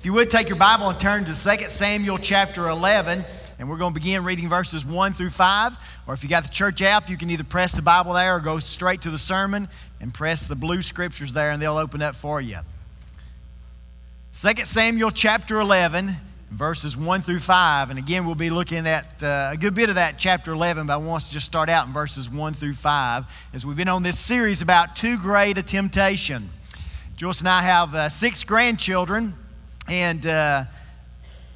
If you would take your Bible and turn to 2 Samuel chapter 11, and we're going to begin reading verses 1 through 5. Or if you got the church app, you can either press the Bible there or go straight to the sermon and press the blue scriptures there, and they'll open up for you. 2 Samuel chapter 11, verses 1 through 5. And again, we'll be looking at uh, a good bit of that chapter 11, but I want us to just start out in verses 1 through 5 as we've been on this series about too great a temptation. Joyce and I have uh, six grandchildren. And uh,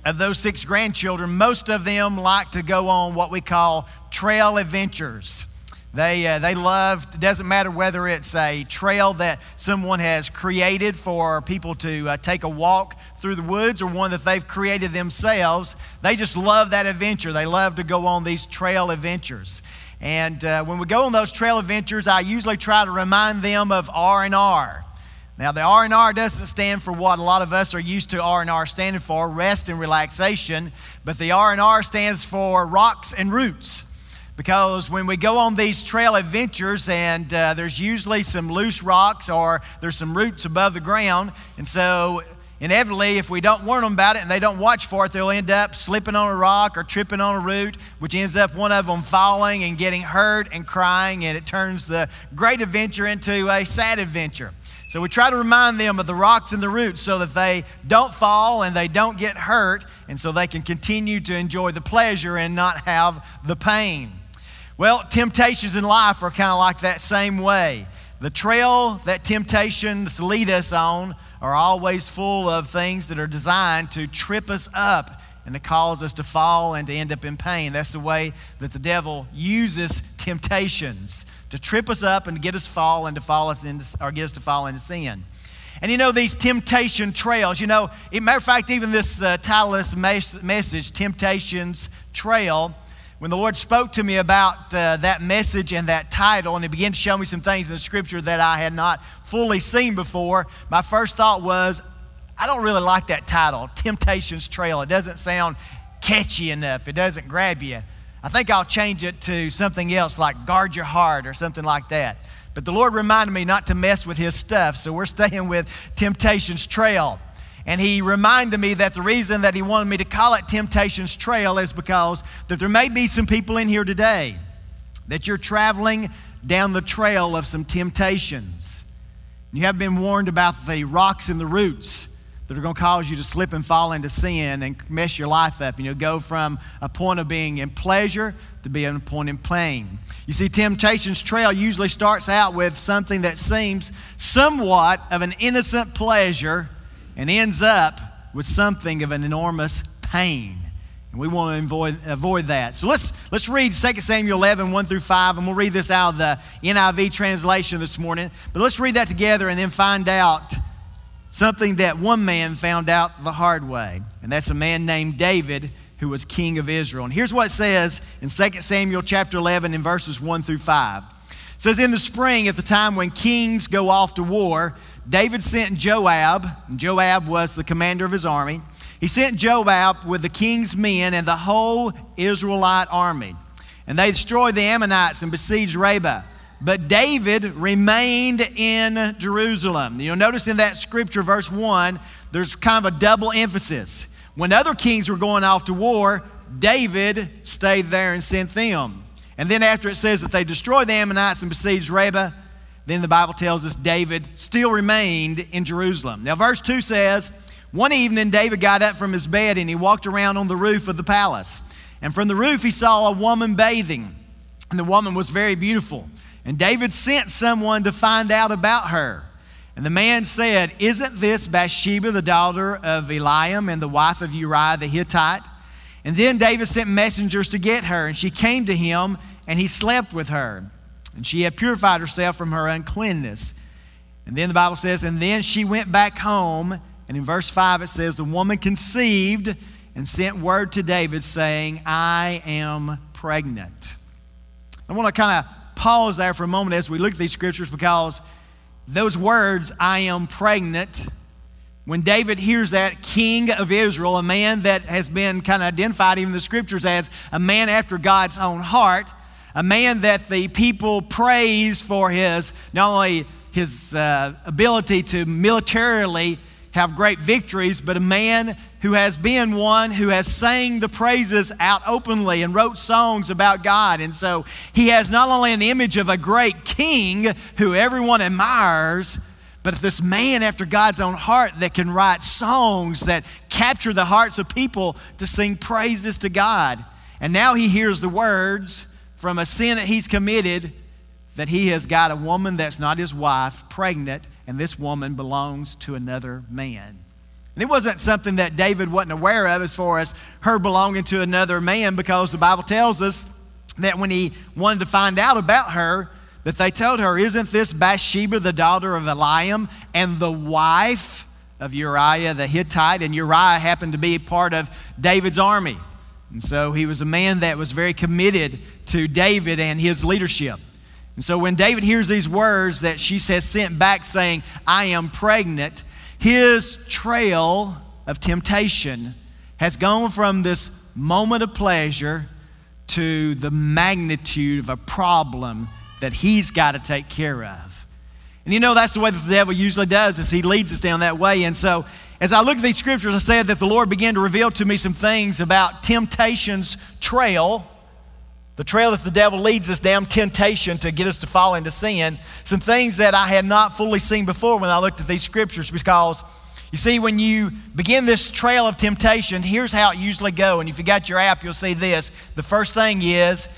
of those six grandchildren, most of them like to go on what we call trail adventures. They, uh, they love, it doesn't matter whether it's a trail that someone has created for people to uh, take a walk through the woods or one that they've created themselves. They just love that adventure. They love to go on these trail adventures. And uh, when we go on those trail adventures, I usually try to remind them of R&R. Now, the R&R doesn't stand for what a lot of us are used to R&R standing for, rest and relaxation, but the R&R stands for rocks and roots. Because when we go on these trail adventures, and uh, there's usually some loose rocks or there's some roots above the ground, and so inevitably, if we don't warn them about it and they don't watch for it, they'll end up slipping on a rock or tripping on a root, which ends up one of them falling and getting hurt and crying, and it turns the great adventure into a sad adventure. So we try to remind them of the rocks and the roots so that they don't fall and they don't get hurt, and so they can continue to enjoy the pleasure and not have the pain. Well, temptations in life are kind of like that same way. The trail that temptations lead us on are always full of things that are designed to trip us up and to cause us to fall and to end up in pain. That's the way that the devil uses temptations to trip us up and to get us fall and to fall us into, or get us to fall into sin. And you know, these temptation trails, you know, matter of fact, even this uh, title this message, Temptations Trail, when the Lord spoke to me about uh, that message and that title, and He began to show me some things in the scripture that I had not fully seen before, my first thought was, I don't really like that title, Temptations Trail. It doesn't sound catchy enough, it doesn't grab you. I think I'll change it to something else like Guard Your Heart or something like that. But the Lord reminded me not to mess with His stuff, so we're staying with Temptations Trail. And He reminded me that the reason that He wanted me to call it Temptations Trail is because that there may be some people in here today that you're traveling down the trail of some temptations. You have been warned about the rocks and the roots that are going to cause you to slip and fall into sin and mess your life up. And you'll go from a point of being in pleasure to being a point in pain. You see, temptation's trail usually starts out with something that seems somewhat of an innocent pleasure and ends up with something of an enormous pain. And we want to avoid, avoid that. So let's, let's read 2 Samuel 11, 1 through 5, and we'll read this out of the NIV translation this morning. But let's read that together and then find out something that one man found out the hard way, and that's a man named David who was king of Israel. And here's what it says in 2 Samuel chapter 11 in verses 1 through 5. It says, In the spring, at the time when kings go off to war, David sent Joab, and Joab was the commander of his army. He sent Joab with the king's men and the whole Israelite army. And they destroyed the Ammonites and besieged Rabbah. But David remained in Jerusalem. You'll notice in that scripture, verse 1, there's kind of a double emphasis. When other kings were going off to war, David stayed there and sent them. And then after it says that they destroyed the Ammonites and besieged Rabbah, then the Bible tells us David still remained in Jerusalem. Now, verse 2 says, One evening David got up from his bed and he walked around on the roof of the palace. And from the roof he saw a woman bathing. And the woman was very beautiful. And David sent someone to find out about her. And the man said, Isn't this Bathsheba, the daughter of Eliam and the wife of Uriah the Hittite? And then David sent messengers to get her, and she came to him, and he slept with her. And she had purified herself from her uncleanness. And then the Bible says, And then she went back home. And in verse 5 it says, The woman conceived and sent word to David, saying, I am pregnant. I want to kind of pause there for a moment as we look at these scriptures because those words, I am pregnant, when David hears that, king of Israel, a man that has been kind of identified even in the scriptures as a man after God's own heart, a man that the people praise for his, not only his uh, ability to militarily have great victories, but a man who has been one who has sang the praises out openly and wrote songs about God. And so he has not only an image of a great king who everyone admires, but this man after God's own heart that can write songs that capture the hearts of people to sing praises to God. And now he hears the words from a sin that he's committed that he has got a woman that's not his wife pregnant, and this woman belongs to another man. And it wasn't something that David wasn't aware of as far as her belonging to another man, because the Bible tells us that when he wanted to find out about her, that they told her, Isn't this Bathsheba, the daughter of Eliam, and the wife of Uriah the Hittite? And Uriah happened to be part of David's army. And so he was a man that was very committed to David and his leadership. And so when David hears these words that she says sent back saying, I am pregnant, his trail of temptation has gone from this moment of pleasure to the magnitude of a problem that he's got to take care of. And you know, that's the way that the devil usually does, is he leads us down that way. And so, as I look at these scriptures, I said that the Lord began to reveal to me some things about temptation's trail, the trail that the devil leads us down, temptation to get us to fall into sin. Some things that I had not fully seen before when I looked at these scriptures, because you see, when you begin this trail of temptation, here's how it usually goes. And if you got your app, you'll see this. The first thing is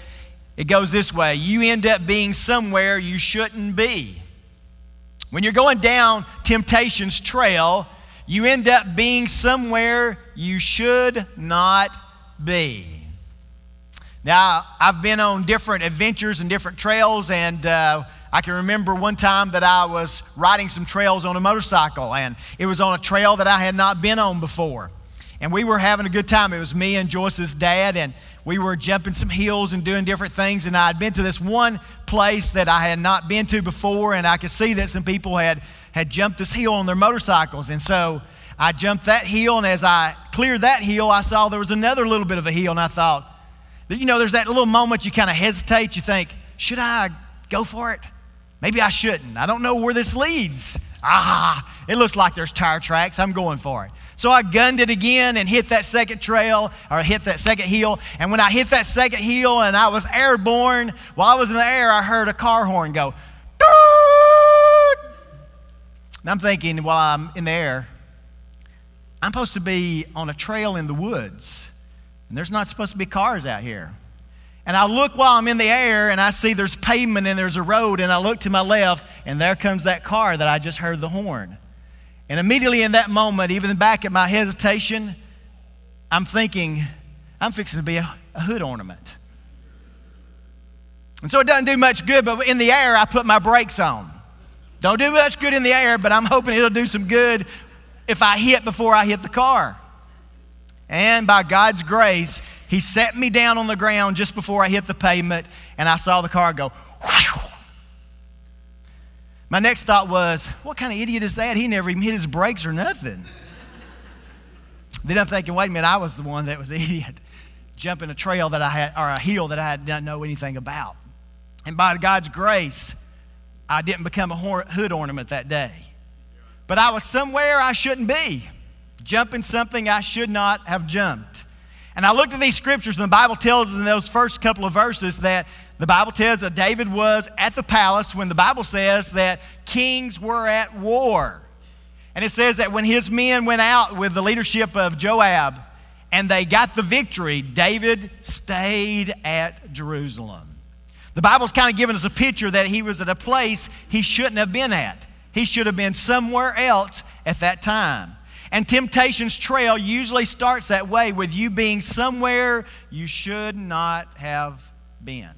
it goes this way you end up being somewhere you shouldn't be. When you're going down temptation's trail, you end up being somewhere you should not be. Now, I've been on different adventures and different trails, and uh, I can remember one time that I was riding some trails on a motorcycle, and it was on a trail that I had not been on before. And we were having a good time. It was me and Joyce's dad, and we were jumping some hills and doing different things. And I had been to this one place that I had not been to before, and I could see that some people had, had jumped this hill on their motorcycles. And so I jumped that hill, and as I cleared that hill, I saw there was another little bit of a hill, and I thought, you know, there's that little moment you kind of hesitate. You think, should I go for it? Maybe I shouldn't. I don't know where this leads. Ah, it looks like there's tire tracks. I'm going for it. So I gunned it again and hit that second trail or hit that second hill. And when I hit that second hill and I was airborne, while I was in the air, I heard a car horn go. And I'm thinking while I'm in the air, I'm supposed to be on a trail in the woods. And there's not supposed to be cars out here. And I look while I'm in the air and I see there's pavement and there's a road, and I look to my left, and there comes that car that I just heard the horn. And immediately in that moment, even back at my hesitation, I'm thinking, I'm fixing to be a, a hood ornament. And so it doesn't do much good, but in the air, I put my brakes on. Don't do much good in the air, but I'm hoping it'll do some good if I hit before I hit the car. And by God's grace, He set me down on the ground just before I hit the pavement, and I saw the car go. Whew, my next thought was, what kind of idiot is that? He never even hit his brakes or nothing. then I'm thinking, wait a minute, I was the one that was the idiot, jumping a trail that I had, or a hill that I didn't know anything about. And by God's grace, I didn't become a hood ornament that day. But I was somewhere I shouldn't be, jumping something I should not have jumped. And I looked at these scriptures, and the Bible tells us in those first couple of verses that the Bible tells that David was at the palace when the Bible says that kings were at war. And it says that when his men went out with the leadership of Joab and they got the victory, David stayed at Jerusalem. The Bible's kind of giving us a picture that he was at a place he shouldn't have been at. He should have been somewhere else at that time. And temptation's trail usually starts that way with you being somewhere you should not have been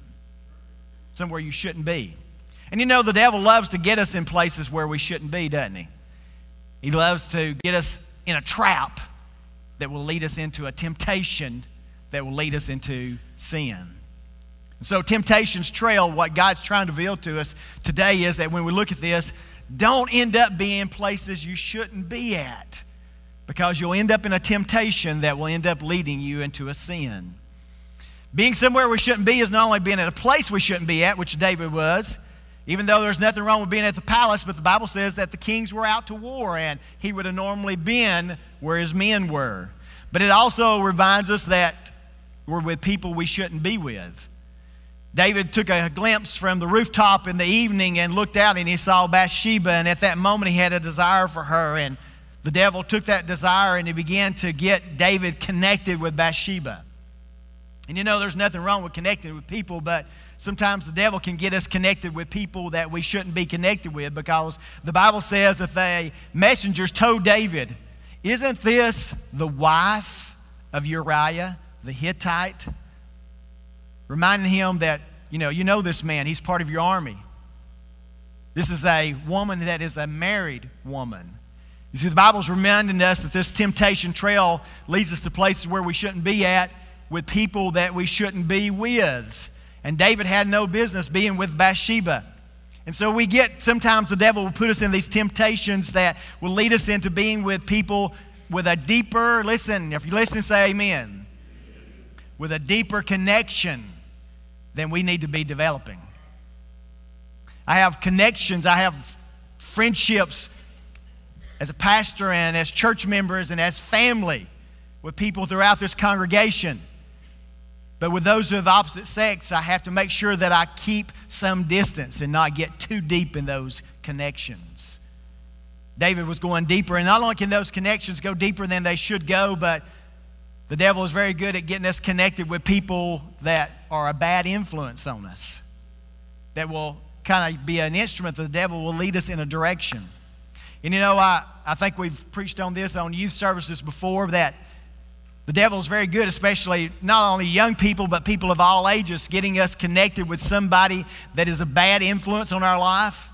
somewhere you shouldn't be. And you know, the devil loves to get us in places where we shouldn't be, doesn't he? He loves to get us in a trap that will lead us into a temptation that will lead us into sin. And so, temptation's trail, what God's trying to reveal to us today is that when we look at this, don't end up being places you shouldn't be at because you'll end up in a temptation that will end up leading you into a sin. Being somewhere we shouldn't be is not only being at a place we shouldn't be at, which David was, Even though there's nothing wrong with being at the palace, but the Bible says that the kings were out to war and he would have normally been where his men were. But it also reminds us that we're with people we shouldn't be with. David took a glimpse from the rooftop in the evening and looked out and he saw Bathsheba, and at that moment he had a desire for her. And the devil took that desire and he began to get David connected with Bathsheba. And you know, there's nothing wrong with connecting with people, but sometimes the devil can get us connected with people that we shouldn't be connected with because the Bible says that the messengers told David, Isn't this the wife of Uriah the Hittite? reminding him that, you know, you know this man, he's part of your army. This is a woman that is a married woman. You see, the Bible's reminding us that this temptation trail leads us to places where we shouldn't be at with people that we shouldn't be with. And David had no business being with Bathsheba. And so we get sometimes the devil will put us in these temptations that will lead us into being with people with a deeper, listen, if you listen, say amen, with a deeper connection than we need to be developing. I have connections, I have friendships as a pastor and as church members and as family with people throughout this congregation. But with those who have opposite sex, I have to make sure that I keep some distance and not get too deep in those connections. David was going deeper, and not only can those connections go deeper than they should go, but the devil is very good at getting us connected with people that are a bad influence on us, that will kind of be an instrument that the devil will lead us in a direction. And you know, I, I think we've preached on this on youth services before that the devil is very good, especially not only young people, but people of all ages, getting us connected with somebody that is a bad influence on our life.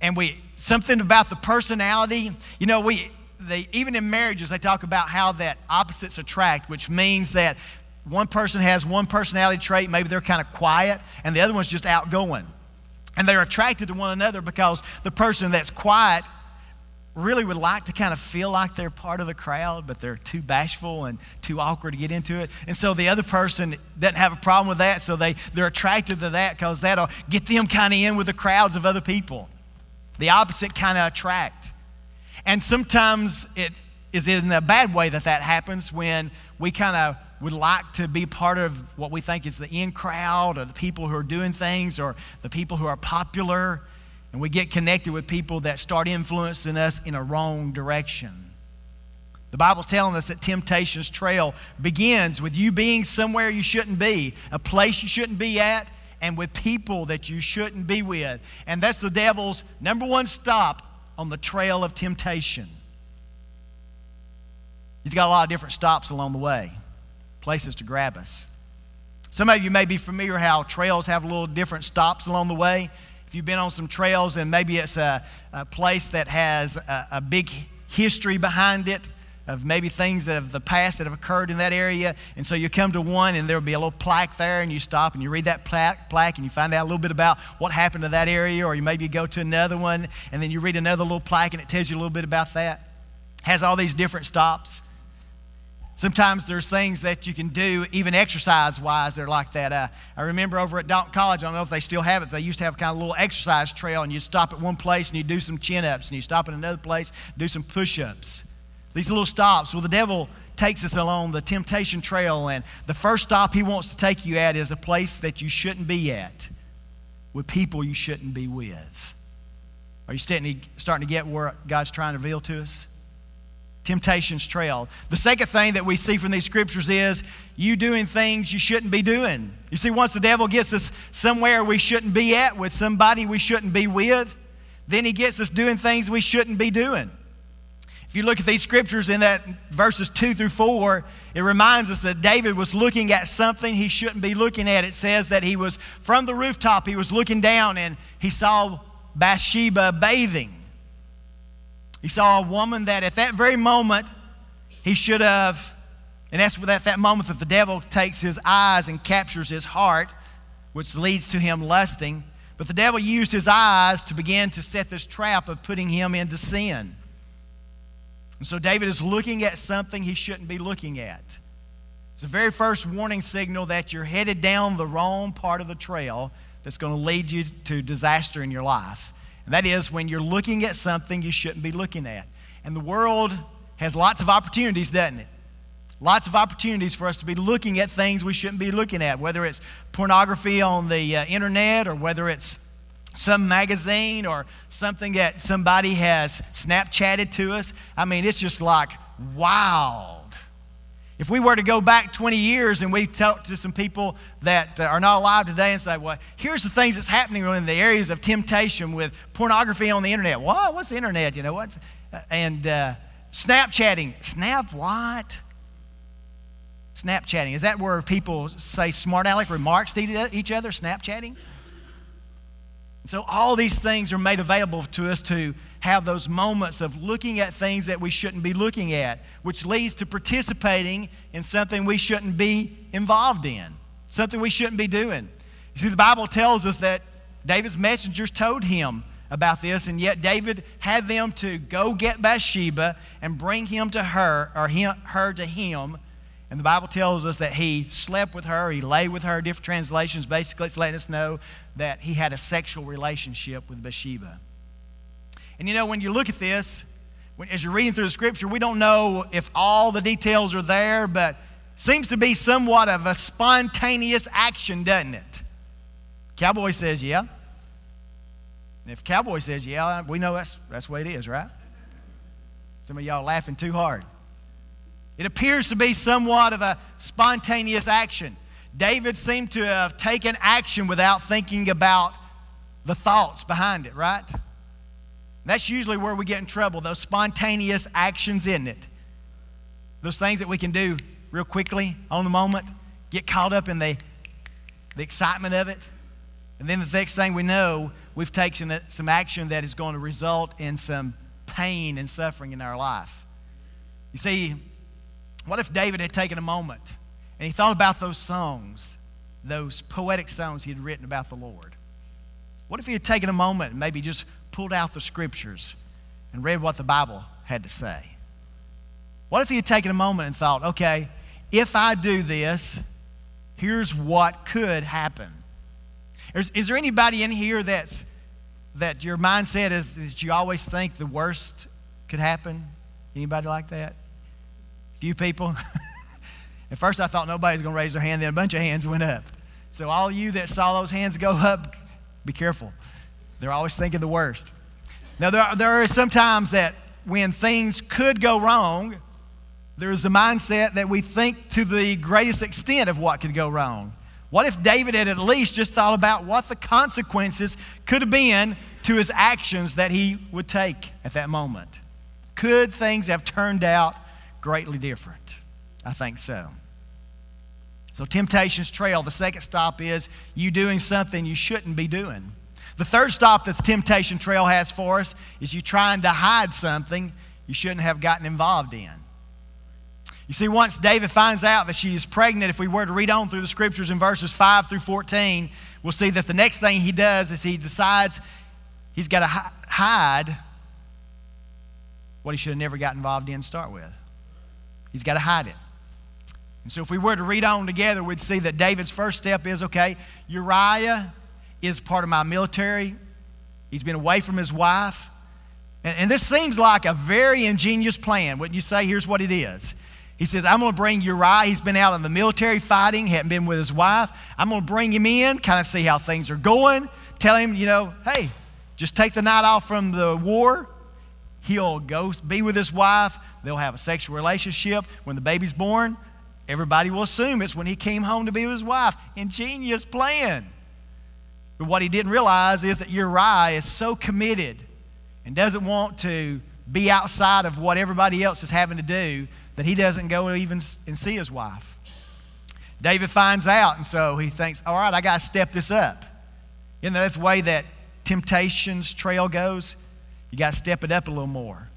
And we, something about the personality, you know, we, they, even in marriages, they talk about how that opposites attract, which means that one person has one personality trait, maybe they're kind of quiet, and the other one's just outgoing. And they're attracted to one another because the person that's quiet really would like to kind of feel like they're part of the crowd, but they're too bashful and too awkward to get into it. And so the other person doesn't have a problem with that, so they, they're attracted to that because that'll get them kind of in with the crowds of other people. The opposite kind of attract. And sometimes it is in a bad way that that happens when we kind of would like to be part of what we think is the in crowd or the people who are doing things or the people who are popular. And we get connected with people that start influencing us in a wrong direction. The Bible's telling us that temptation's trail begins with you being somewhere you shouldn't be, a place you shouldn't be at, and with people that you shouldn't be with. And that's the devil's number one stop on the trail of temptation. He's got a lot of different stops along the way, places to grab us. Some of you may be familiar how trails have little different stops along the way. If you've been on some trails and maybe it's a, a place that has a, a big history behind it, of maybe things of the past that have occurred in that area. And so you come to one and there'll be a little plaque there and you stop and you read that plaque, plaque and you find out a little bit about what happened to that area or you maybe go to another one and then you read another little plaque and it tells you a little bit about that. Has all these different stops. Sometimes there's things that you can do, even exercise wise, they're like that. Uh, I remember over at College, I don't know if they still have it, they used to have kind of a little exercise trail, and you stop at one place and you do some chin ups, and you stop at another place, do some push ups. These little stops. Well, the devil takes us along the temptation trail, and the first stop he wants to take you at is a place that you shouldn't be at, with people you shouldn't be with. Are you starting to get where God's trying to reveal to us? Temptation's trail. The second thing that we see from these scriptures is you doing things you shouldn't be doing. You see, once the devil gets us somewhere we shouldn't be at, with somebody we shouldn't be with, then he gets us doing things we shouldn't be doing. If you look at these scriptures in that verses 2 through 4, it reminds us that David was looking at something he shouldn't be looking at. It says that he was from the rooftop, he was looking down and he saw Bathsheba bathing. He saw a woman that at that very moment he should have, and that's at that moment that the devil takes his eyes and captures his heart, which leads to him lusting. But the devil used his eyes to begin to set this trap of putting him into sin. And so David is looking at something he shouldn't be looking at. It's the very first warning signal that you're headed down the wrong part of the trail that's going to lead you to disaster in your life. And that is when you're looking at something you shouldn't be looking at. And the world has lots of opportunities, doesn't it? Lots of opportunities for us to be looking at things we shouldn't be looking at, whether it's pornography on the uh, internet or whether it's some magazine or something that somebody has Snapchatted to us. I mean, it's just like, wow. If we were to go back 20 years and we talk to some people that uh, are not alive today and say, well, here's the things that's happening in the areas of temptation with pornography on the internet. What? What's the internet? You know, what's, uh, and uh, Snapchatting. Snap what? Snapchatting. Is that where people say smart aleck remarks to each other? Snapchatting? So all these things are made available to us to have those moments of looking at things that we shouldn't be looking at, which leads to participating in something we shouldn't be involved in, something we shouldn't be doing. You see, the Bible tells us that David's messengers told him about this, and yet David had them to go get Bathsheba and bring him to her, or him, her to him. And the Bible tells us that he slept with her, he lay with her. Different translations basically it's letting us know that he had a sexual relationship with Bathsheba. And you know, when you look at this, when, as you're reading through the scripture, we don't know if all the details are there, but seems to be somewhat of a spontaneous action, doesn't it? Cowboy says, yeah. And if Cowboy says, yeah, we know that's, that's the way it is, right? Some of y'all laughing too hard. It appears to be somewhat of a spontaneous action. David seemed to have taken action without thinking about the thoughts behind it, right? That's usually where we get in trouble, those spontaneous actions, in it? Those things that we can do real quickly on the moment, get caught up in the, the excitement of it. And then the next thing we know, we've taken some action that is going to result in some pain and suffering in our life. You see, what if David had taken a moment and he thought about those songs, those poetic songs he had written about the Lord? What if he had taken a moment and maybe just pulled out the scriptures and read what the Bible had to say? What if he had taken a moment and thought, okay, if I do this, here's what could happen? Is, is there anybody in here that's, that your mindset is that you always think the worst could happen? Anybody like that? Few people? At first I thought nobody was going to raise their hand, then a bunch of hands went up. So all you that saw those hands go up, be careful. They're always thinking the worst. Now, there are, there are some times that when things could go wrong, there's a mindset that we think to the greatest extent of what could go wrong. What if David had at least just thought about what the consequences could have been to his actions that he would take at that moment? Could things have turned out greatly different? I think so. So, Temptation's Trail, the second stop is you doing something you shouldn't be doing. The third stop that the temptation trail has for us is you trying to hide something you shouldn't have gotten involved in. You see, once David finds out that she is pregnant, if we were to read on through the scriptures in verses 5 through 14, we'll see that the next thing he does is he decides he's got to hide what he should have never got involved in to start with. He's got to hide it. And so, if we were to read on together, we'd see that David's first step is okay, Uriah is part of my military. He's been away from his wife. And, and this seems like a very ingenious plan, wouldn't you say? Here's what it is. He says, I'm going to bring Uriah. He's been out in the military fighting, hadn't been with his wife. I'm going to bring him in, kind of see how things are going. Tell him, you know, hey, just take the night off from the war. He'll go be with his wife. They'll have a sexual relationship. When the baby's born, everybody will assume it's when he came home to be with his wife. Ingenious plan. But what he didn't realize is that Uriah is so committed and doesn't want to be outside of what everybody else is having to do that he doesn't go even and see his wife. David finds out, and so he thinks, all right, I got to step this up. You know, that's the way that temptation's trail goes. You got to step it up a little more.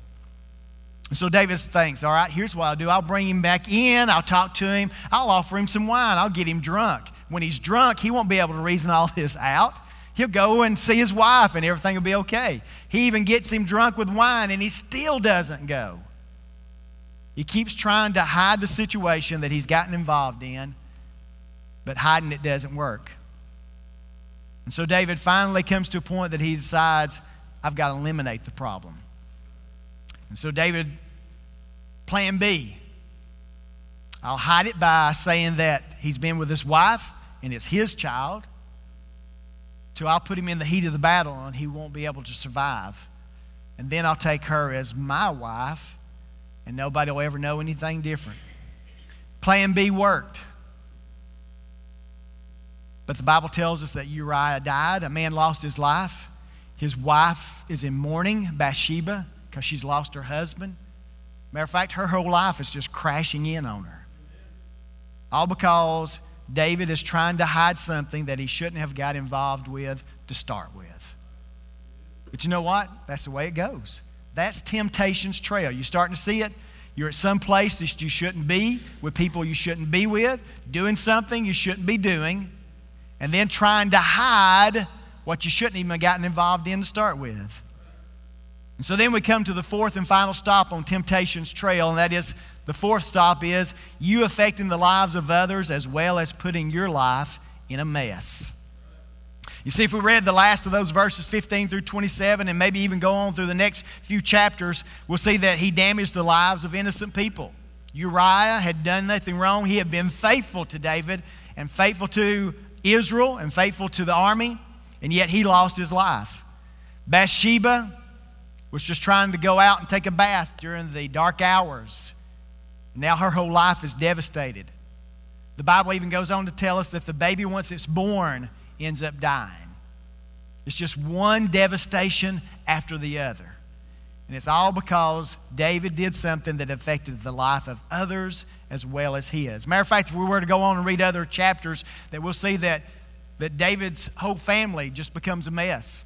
And so David thinks, all right, here's what I'll do. I'll bring him back in. I'll talk to him. I'll offer him some wine. I'll get him drunk when he's drunk, he won't be able to reason all this out. He'll go and see his wife and everything will be okay. He even gets him drunk with wine and he still doesn't go. He keeps trying to hide the situation that he's gotten involved in, but hiding it doesn't work. And so David finally comes to a point that he decides, I've got to eliminate the problem. And so David, plan B, I'll hide it by saying that he's been with his wife and it's his child. So I'll put him in the heat of the battle and he won't be able to survive. And then I'll take her as my wife and nobody will ever know anything different. Plan B worked. But the Bible tells us that Uriah died. A man lost his life. His wife is in mourning, Bathsheba, because she's lost her husband. Matter of fact, her whole life is just crashing in on her. All because David is trying to hide something that he shouldn't have got involved with to start with. But you know what? That's the way it goes. That's temptation's trail. You're starting to see it. You're at some place that you shouldn't be, with people you shouldn't be with, doing something you shouldn't be doing, and then trying to hide what you shouldn't even have gotten involved in to start with. And so then we come to the fourth and final stop on temptation's trail, and that is the fourth stop is you affecting the lives of others as well as putting your life in a mess. You see, if we read the last of those verses, 15 through 27, and maybe even go on through the next few chapters, we'll see that he damaged the lives of innocent people. Uriah had done nothing wrong. He had been faithful to David and faithful to Israel and faithful to the army, and yet he lost his life. Bathsheba was just trying to go out and take a bath during the dark hours. Now her whole life is devastated. The Bible even goes on to tell us that the baby, once it's born, ends up dying. It's just one devastation after the other. And it's all because David did something that affected the life of others as well as his. Matter of fact, if we were to go on and read other chapters, that we'll see that, that David's whole family just becomes a mess.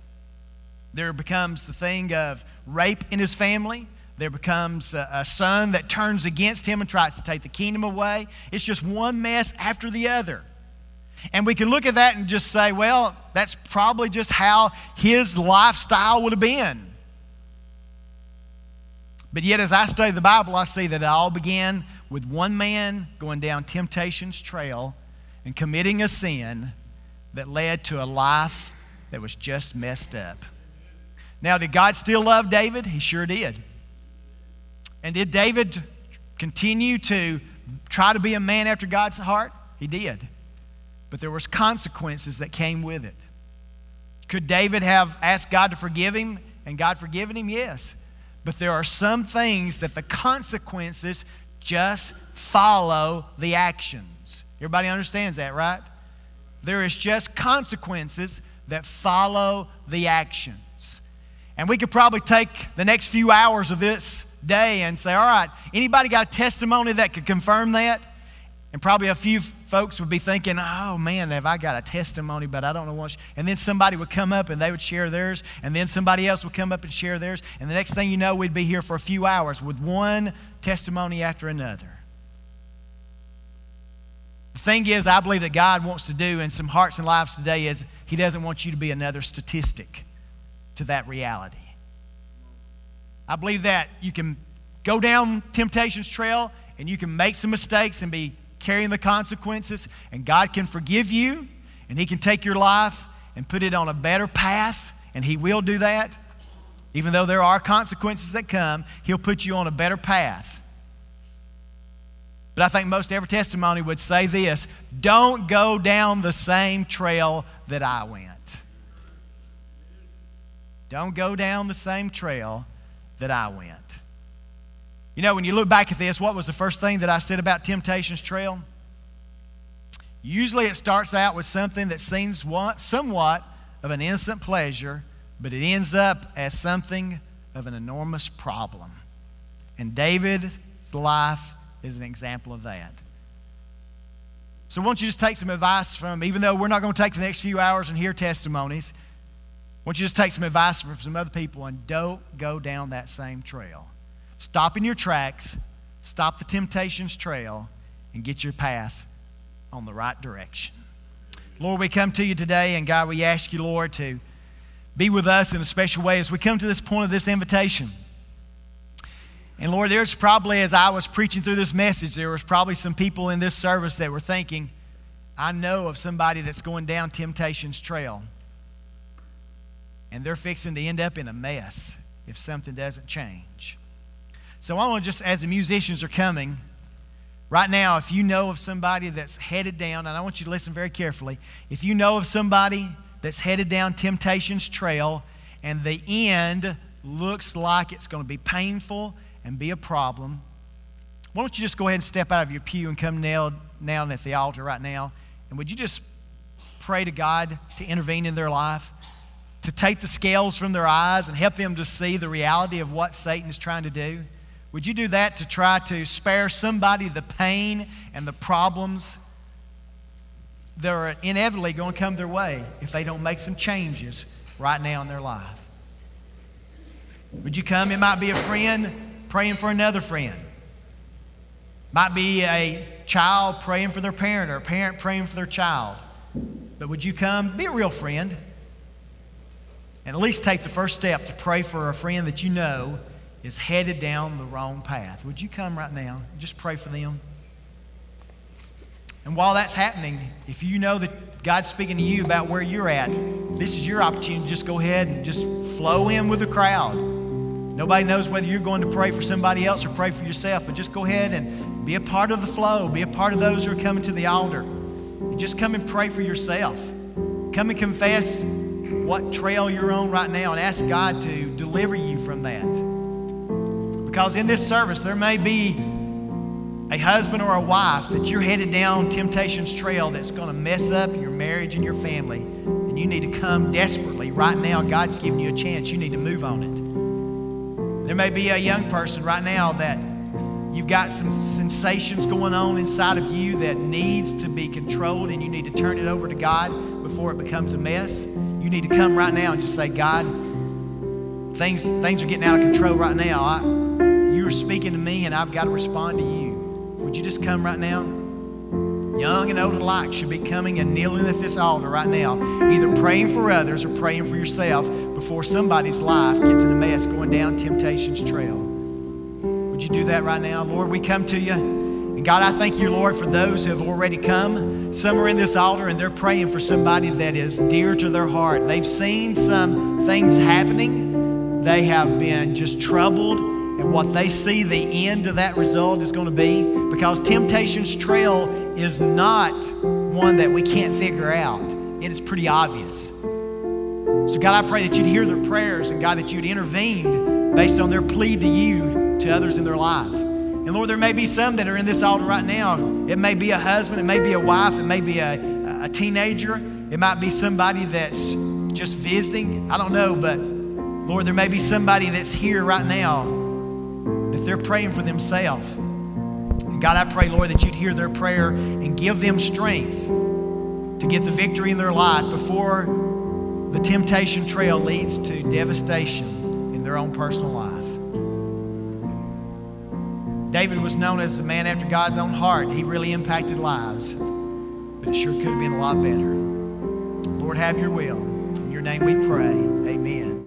There becomes the thing of rape in his family. There becomes a, a son that turns against him and tries to take the kingdom away. It's just one mess after the other. And we can look at that and just say, well, that's probably just how his lifestyle would have been. But yet, as I study the Bible, I see that it all began with one man going down temptation's trail and committing a sin that led to a life that was just messed up. Now, did God still love David? He sure did. And did David continue to try to be a man after God's heart? He did. But there was consequences that came with it. Could David have asked God to forgive him and God forgiven him? Yes. But there are some things that the consequences just follow the actions. Everybody understands that, right? There is just consequences that follow the actions. And we could probably take the next few hours of this day and say, all right, anybody got a testimony that could confirm that? And probably a few folks would be thinking, oh man, have I got a testimony, but I don't know what. And then somebody would come up and they would share theirs, and then somebody else would come up and share theirs. And the next thing you know, we'd be here for a few hours with one testimony after another. The thing is, I believe that God wants to do in some hearts and lives today is He doesn't want you to be another statistic to that reality. I believe that you can go down temptation's trail and you can make some mistakes and be carrying the consequences, and God can forgive you, and He can take your life and put it on a better path, and He will do that. Even though there are consequences that come, He'll put you on a better path. But I think most every testimony would say this don't go down the same trail that I went. Don't go down the same trail that I went. You know, when you look back at this, what was the first thing that I said about Temptation's Trail? Usually it starts out with something that seems somewhat of an innocent pleasure, but it ends up as something of an enormous problem. And David's life is an example of that. So, won't you just take some advice from, even though we're not going to take the next few hours and hear testimonies, won't you just take some advice from some other people and don't go down that same trail? Stop in your tracks, stop the temptation's trail, and get your path on the right direction. Lord, we come to you today, and God, we ask you, Lord, to be with us in a special way as we come to this point of this invitation. And Lord, there's probably, as I was preaching through this message, there was probably some people in this service that were thinking, I know of somebody that's going down temptation's trail. And they're fixing to end up in a mess if something doesn't change. So I want to just, as the musicians are coming, right now, if you know of somebody that's headed down, and I want you to listen very carefully, if you know of somebody that's headed down temptation's trail and the end looks like it's going to be painful and be a problem, why don't you just go ahead and step out of your pew and come nailed down at the altar right now? And would you just pray to God to intervene in their life, to take the scales from their eyes and help them to see the reality of what Satan is trying to do? Would you do that to try to spare somebody the pain and the problems that are inevitably going to come their way if they don't make some changes right now in their life? Would you come? It might be a friend praying for another friend. Might be a child praying for their parent or a parent praying for their child. But would you come? Be a real friend. And at least take the first step to pray for a friend that you know is headed down the wrong path. Would you come right now? Just pray for them. And while that's happening, if you know that God's speaking to you about where you're at, this is your opportunity to just go ahead and just flow in with the crowd. Nobody knows whether you're going to pray for somebody else or pray for yourself, but just go ahead and be a part of the flow. Be a part of those who are coming to the altar. And just come and pray for yourself. Come and confess what trail you're on right now and ask God to deliver you from that. Because in this service, there may be a husband or a wife that you're headed down temptation's trail that's going to mess up your marriage and your family. And you need to come desperately. Right now, God's giving you a chance. You need to move on it. There may be a young person right now that you've got some sensations going on inside of you that needs to be controlled, and you need to turn it over to God before it becomes a mess. You need to come right now and just say, God, things, things are getting out of control right now. I, you're speaking to me, and I've got to respond to you. Would you just come right now? Young and old alike should be coming and kneeling at this altar right now, either praying for others or praying for yourself before somebody's life gets in a mess going down temptation's trail. Would you do that right now? Lord, we come to you. And God, I thank you, Lord, for those who have already come. Some are in this altar and they're praying for somebody that is dear to their heart. They've seen some things happening, they have been just troubled and what they see the end of that result is going to be because temptation's trail is not one that we can't figure out. It is pretty obvious. So, God, I pray that you'd hear their prayers and, God, that you'd intervene based on their plea to you, to others in their life. And, Lord, there may be some that are in this altar right now. It may be a husband, it may be a wife, it may be a, a teenager, it might be somebody that's just visiting. I don't know, but, Lord, there may be somebody that's here right now that they're praying for themselves. And God, I pray, Lord, that you'd hear their prayer and give them strength to get the victory in their life before the temptation trail leads to devastation in their own personal life. David was known as a man after God's own heart. He really impacted lives, but it sure could have been a lot better. Lord, have your will. In your name we pray. Amen.